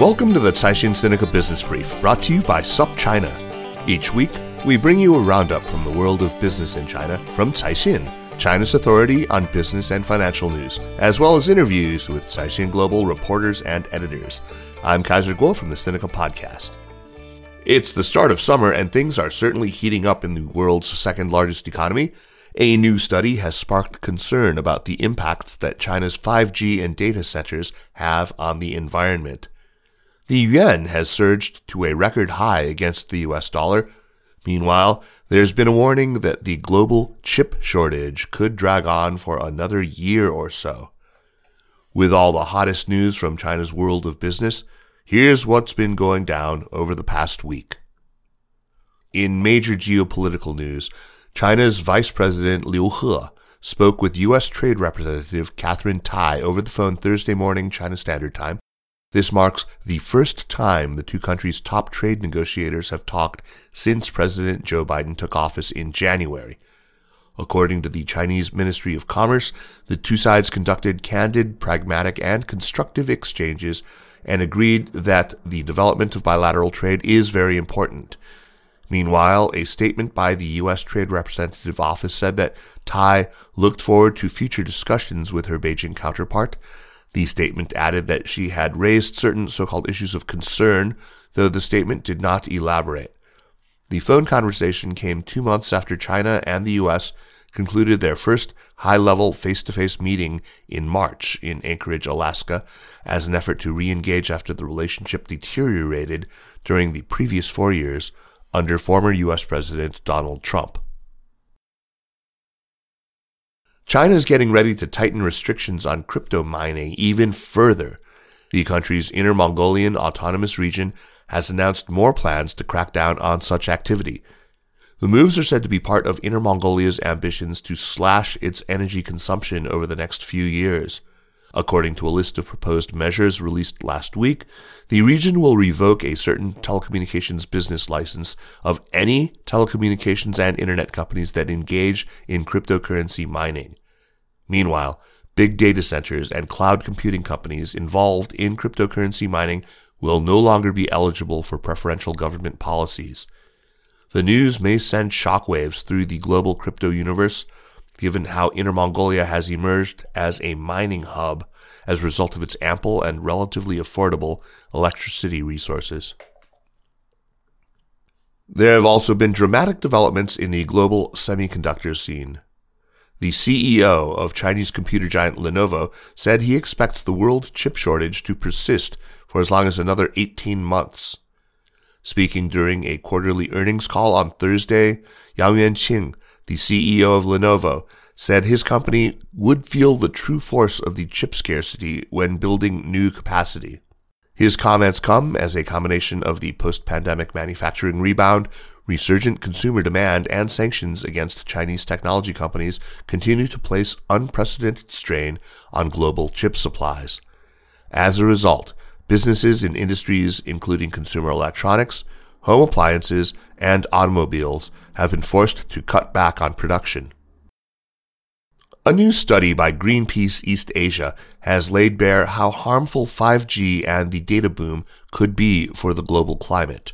Welcome to the Caixin Sinica Business Brief, brought to you by SupChina. Each week, we bring you a roundup from the world of business in China from Caixin, China's authority on business and financial news, as well as interviews with Caixin Global reporters and editors. I'm Kaiser Kuo from the Sinica Podcast. It's the start of summer, and things are certainly heating up in the world's second largest economy. A new study has sparked concern about the impacts that China's 5G and data centers have on the environment. The yuan has surged to a record high against the US dollar. Meanwhile, there's been a warning that the global chip shortage could drag on for another year or so. With all the hottest news from China's world of business, here's what's been going down over the past week. In major geopolitical news, China's Vice President Liu He spoke with U.S. Trade Representative Katherine Tai over the phone Thursday morning China Standard Time this marks the first time the two countries' top trade negotiators have talked since President Joe Biden took office in January. According to the Chinese Ministry of Commerce, the two sides conducted candid, pragmatic, and constructive exchanges and agreed that the development of bilateral trade is very important. Meanwhile, a statement by the U.S. Trade Representative Office said that Tai looked forward to future discussions with her Beijing counterpart the statement added that she had raised certain so called issues of concern, though the statement did not elaborate. The phone conversation came two months after China and the U.S. concluded their first high level face to face meeting in March in Anchorage, Alaska, as an effort to re engage after the relationship deteriorated during the previous four years under former U.S. President Donald Trump. China is getting ready to tighten restrictions on crypto mining even further. The country's Inner Mongolian Autonomous Region has announced more plans to crack down on such activity. The moves are said to be part of Inner Mongolia's ambitions to slash its energy consumption over the next few years. According to a list of proposed measures released last week, the region will revoke a certain telecommunications business license of any telecommunications and internet companies that engage in cryptocurrency mining. Meanwhile, big data centers and cloud computing companies involved in cryptocurrency mining will no longer be eligible for preferential government policies. The news may send shockwaves through the global crypto universe, given how Inner Mongolia has emerged as a mining hub as a result of its ample and relatively affordable electricity resources. There have also been dramatic developments in the global semiconductor scene. The CEO of Chinese computer giant Lenovo said he expects the world chip shortage to persist for as long as another 18 months. Speaking during a quarterly earnings call on Thursday, Yang Yuanqing, the CEO of Lenovo, said his company would feel the true force of the chip scarcity when building new capacity. His comments come as a combination of the post pandemic manufacturing rebound, resurgent consumer demand, and sanctions against Chinese technology companies continue to place unprecedented strain on global chip supplies. As a result, businesses in industries including consumer electronics, home appliances, and automobiles have been forced to cut back on production. A new study by Greenpeace East Asia has laid bare how harmful 5G and the data boom could be for the global climate.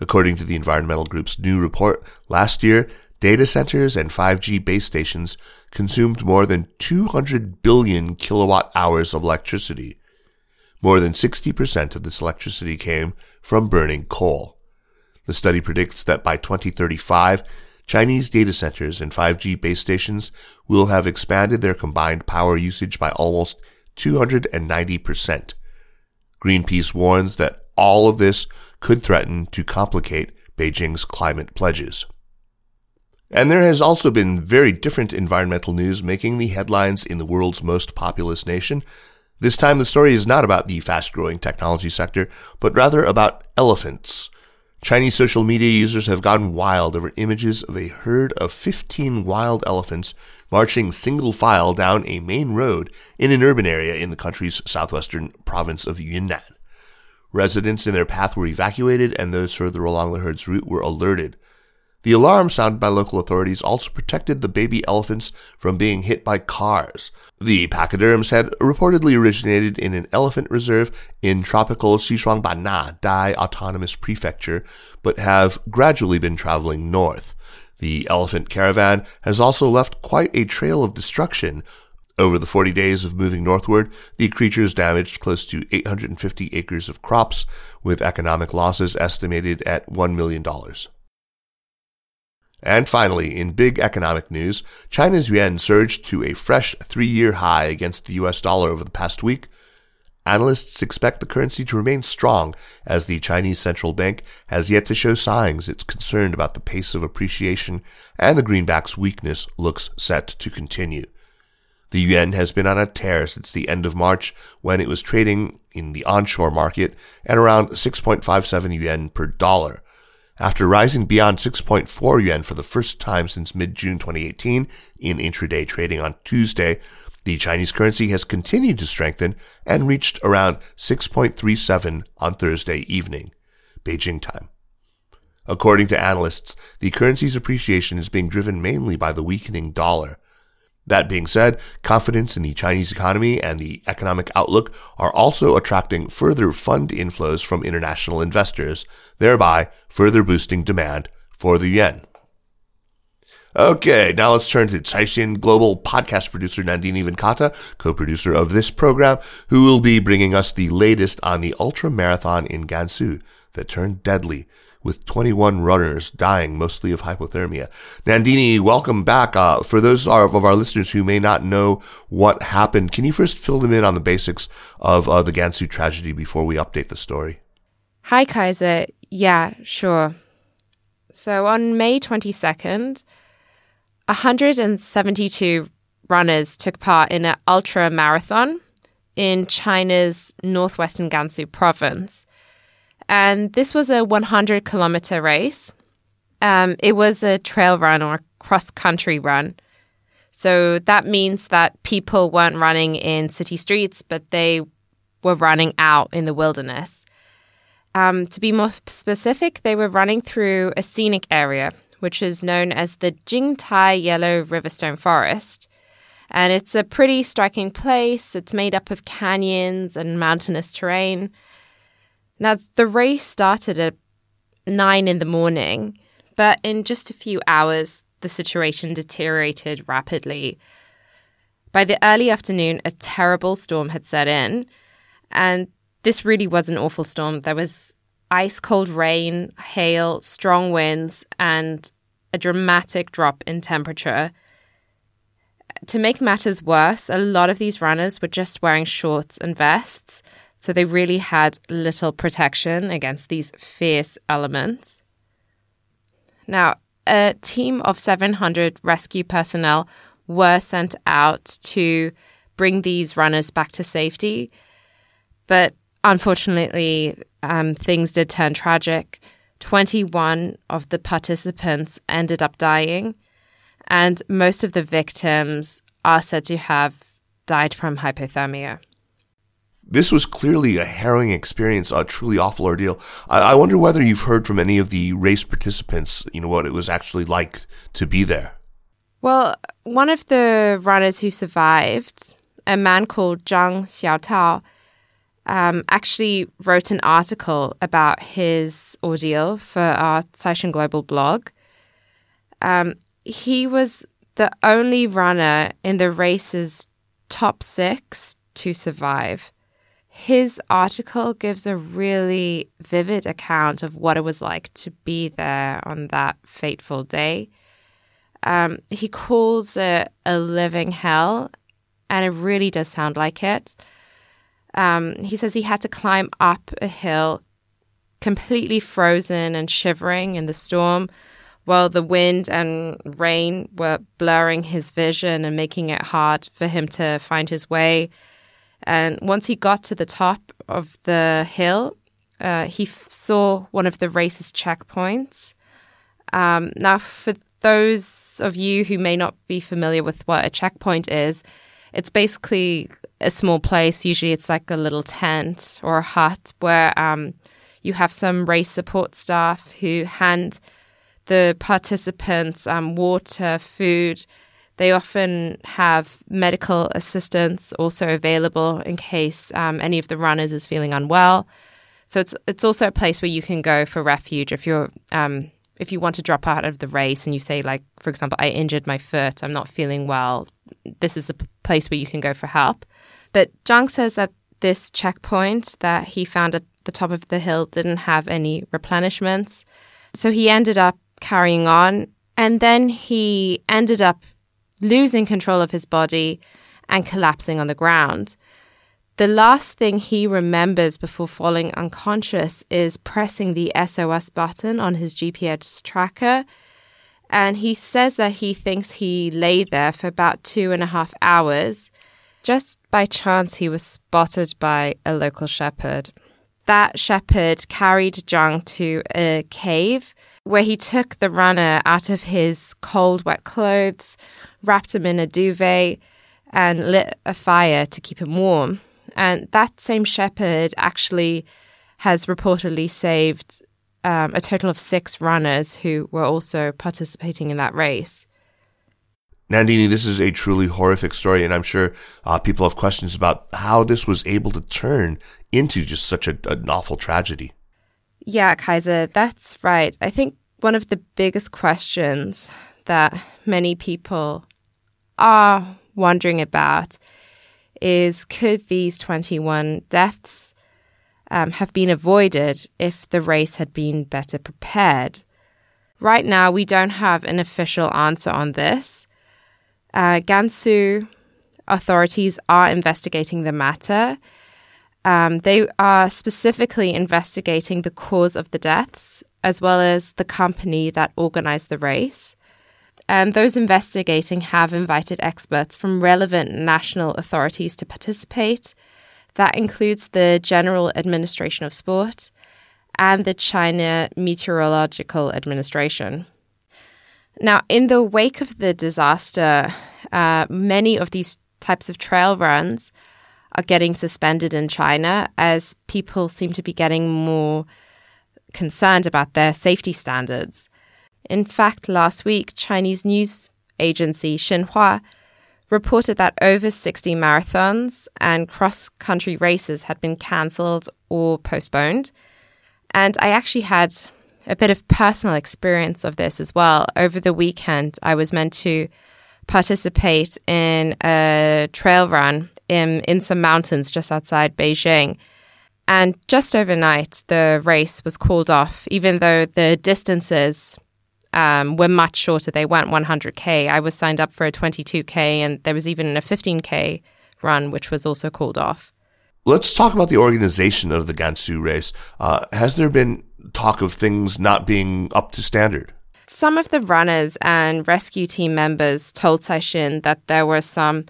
According to the environmental group's new report, last year, data centers and 5G base stations consumed more than 200 billion kilowatt hours of electricity. More than 60% of this electricity came from burning coal. The study predicts that by 2035, Chinese data centers and 5G base stations will have expanded their combined power usage by almost 290%. Greenpeace warns that all of this could threaten to complicate Beijing's climate pledges. And there has also been very different environmental news making the headlines in the world's most populous nation. This time the story is not about the fast growing technology sector, but rather about elephants. Chinese social media users have gone wild over images of a herd of 15 wild elephants marching single file down a main road in an urban area in the country's southwestern province of Yunnan. Residents in their path were evacuated and those further along the herd's route were alerted. The alarm sounded by local authorities also protected the baby elephants from being hit by cars. The pachyderms had reportedly originated in an elephant reserve in tropical Xishuangbanna Dai Autonomous Prefecture, but have gradually been traveling north. The elephant caravan has also left quite a trail of destruction. Over the 40 days of moving northward, the creatures damaged close to 850 acres of crops, with economic losses estimated at $1 million. And finally, in big economic news, China's yuan surged to a fresh three year high against the US dollar over the past week. Analysts expect the currency to remain strong as the Chinese central bank has yet to show signs it's concerned about the pace of appreciation and the greenback's weakness looks set to continue. The yuan has been on a tear since the end of March when it was trading in the onshore market at around 6.57 yuan per dollar. After rising beyond 6.4 yuan for the first time since mid-June 2018 in intraday trading on Tuesday, the Chinese currency has continued to strengthen and reached around 6.37 on Thursday evening, Beijing time. According to analysts, the currency's appreciation is being driven mainly by the weakening dollar. That being said, confidence in the Chinese economy and the economic outlook are also attracting further fund inflows from international investors, thereby further boosting demand for the yuan. Okay, now let's turn to Caixin Global podcast producer Nandini Venkata, co-producer of this program, who will be bringing us the latest on the ultra marathon in Gansu that turned deadly with 21 runners dying mostly of hypothermia. Nandini, welcome back. Uh, for those of our listeners who may not know what happened, can you first fill them in on the basics of uh, the Gansu tragedy before we update the story? Hi, Kaiser. Yeah, sure. So on May 22nd, 172 runners took part in an ultra marathon in China's northwestern Gansu province. And this was a 100 kilometer race. Um, it was a trail run or cross country run. So that means that people weren't running in city streets, but they were running out in the wilderness. Um, to be more specific, they were running through a scenic area, which is known as the Jingtai Yellow Riverstone Forest. And it's a pretty striking place. It's made up of canyons and mountainous terrain. Now, the race started at nine in the morning, but in just a few hours, the situation deteriorated rapidly. By the early afternoon, a terrible storm had set in, and this really was an awful storm. There was ice cold rain, hail, strong winds, and a dramatic drop in temperature. To make matters worse, a lot of these runners were just wearing shorts and vests, so they really had little protection against these fierce elements. Now, a team of 700 rescue personnel were sent out to bring these runners back to safety. But unfortunately, um, things did turn tragic. 21 of the participants ended up dying, and most of the victims are said to have died from hypothermia. This was clearly a harrowing experience, a truly awful ordeal. I, I wonder whether you've heard from any of the race participants, you know, what it was actually like to be there. Well, one of the runners who survived, a man called Zhang Xiaotao, um, actually wrote an article about his ordeal for our Caixin Global blog. Um, he was the only runner in the race's top six to survive. His article gives a really vivid account of what it was like to be there on that fateful day. Um, he calls it a living hell, and it really does sound like it. Um, he says he had to climb up a hill completely frozen and shivering in the storm, while the wind and rain were blurring his vision and making it hard for him to find his way. And once he got to the top of the hill, uh, he f- saw one of the race's checkpoints. Um, now, for those of you who may not be familiar with what a checkpoint is, it's basically a small place. Usually, it's like a little tent or a hut where um, you have some race support staff who hand the participants um, water, food. They often have medical assistance also available in case um, any of the runners is feeling unwell. So it's it's also a place where you can go for refuge if you're um, if you want to drop out of the race and you say like for example I injured my foot I'm not feeling well this is a place where you can go for help. But Zhang says that this checkpoint that he found at the top of the hill didn't have any replenishments. So he ended up carrying on. And then he ended up losing control of his body and collapsing on the ground. The last thing he remembers before falling unconscious is pressing the SOS button on his GPS tracker. And he says that he thinks he lay there for about two and a half hours. Just by chance, he was spotted by a local shepherd that shepherd carried Zhang to a cave where he took the runner out of his cold, wet clothes, wrapped him in a duvet, and lit a fire to keep him warm. And that same shepherd actually has reportedly saved um, a total of six runners who were also participating in that race. Nandini, this is a truly horrific story, and I'm sure uh, people have questions about how this was able to turn into just such a, an awful tragedy. Yeah, Kaiser, that's right. I think one of the biggest questions that many people are wondering about is could these 21 deaths um, have been avoided if the race had been better prepared? Right now, we don't have an official answer on this. Uh, Gansu authorities are investigating the matter. Um, they are specifically investigating the cause of the deaths, as well as the company that organized the race. And those investigating have invited experts from relevant national authorities to participate. That includes the General Administration of Sport and the China Meteorological Administration. Now, in the wake of the disaster, uh, many of these types of trail runs are getting suspended in China as people seem to be getting more concerned about their safety standards. In fact, last week, Chinese news agency Xinhua reported that over 60 marathons and cross country races had been cancelled or postponed. And I actually had a bit of personal experience of this as well. Over the weekend, I was meant to participate in a trail run in, in some mountains just outside Beijing. And just overnight, the race was called off, even though the distances um, were much shorter. They went 100K. I was signed up for a 22K, and there was even a 15K run, which was also called off. Let's talk about the organization of the Gansu race. Uh, has there been talk of things not being up to standard? Some of the runners and rescue team members told Caixin that there were some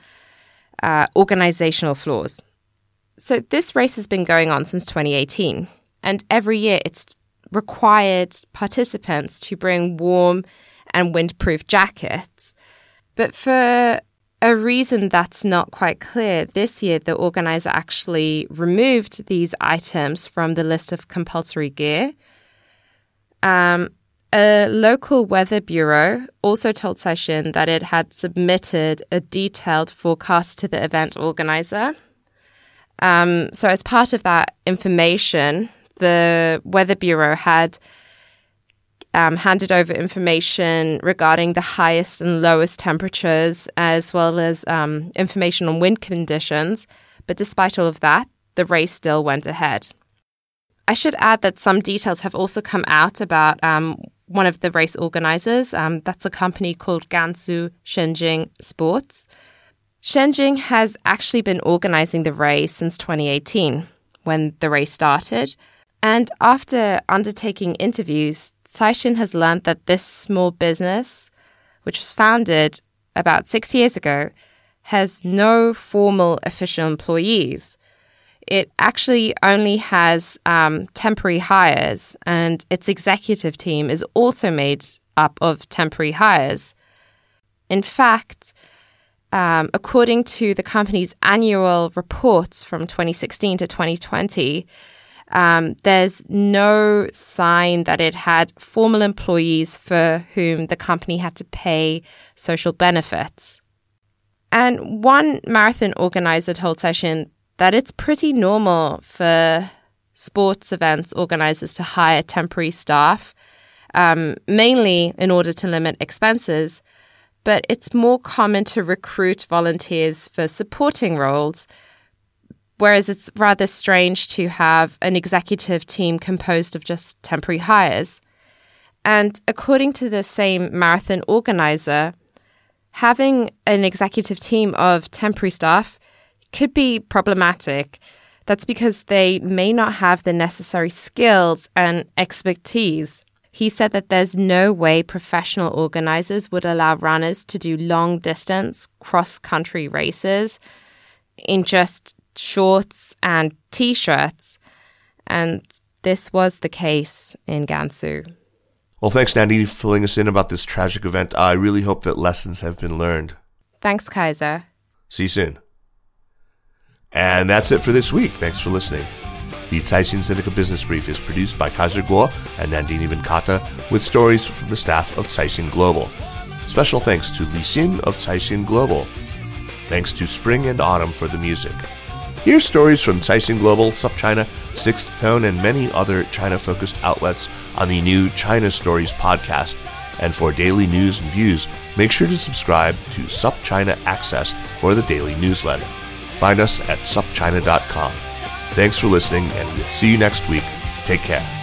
uh, organizational flaws. So, this race has been going on since 2018, and every year it's required participants to bring warm and windproof jackets. But for a reason that's not quite clear, this year the organizer actually removed these items from the list of compulsory gear. Um, a local weather bureau also told Caixin that it had submitted a detailed forecast to the event organizer. Um, so, as part of that information, the weather bureau had um, handed over information regarding the highest and lowest temperatures, as well as um, information on wind conditions. But despite all of that, the race still went ahead. I should add that some details have also come out about um, one of the race organizers. Um, that's a company called Gansu Shenjing Sports. Shenjing has actually been organizing the race since 2018 when the race started. And after undertaking interviews, Caixin has learned that this small business, which was founded about six years ago, has no formal official employees. It actually only has um, temporary hires, and its executive team is also made up of temporary hires. In fact, um, according to the company's annual reports from 2016 to 2020, um, there's no sign that it had formal employees for whom the company had to pay social benefits. And one marathon organizer told Caixin that it's pretty normal for sports events organizers to hire temporary staff, um, mainly in order to limit expenses. But it's more common to recruit volunteers for supporting roles whereas it's rather strange to have an executive team composed of just temporary hires. And according to the same marathon organizer, having an executive team of temporary staff could be problematic. That's because they may not have the necessary skills and expertise. He said that there's no way professional organizers would allow runners to do long distance cross country races in just shorts and t shirts. And this was the case in Gansu. Well, thanks, Nandini, for filling us in about this tragic event. I really hope that lessons have been learned. Thanks, Kaiser. See you soon. And that's it for this week. Thanks for listening. The Caixin Sinica Business Brief is produced by Kaiser Kuo and Nandini Venkata with stories from the staff of Caixin Global. Special thanks to Li Xin of Caixin Global. Thanks to Spring and Autumn for the music. Hear stories from Caixin Global, SupChina, Sixth Tone, and many other China focused outlets on the new China Stories podcast. And for daily news and views, make sure to subscribe to SupChina Access for the daily newsletter. Find us at supchina.com. Thanks for listening, and we'll see you next week. Take care.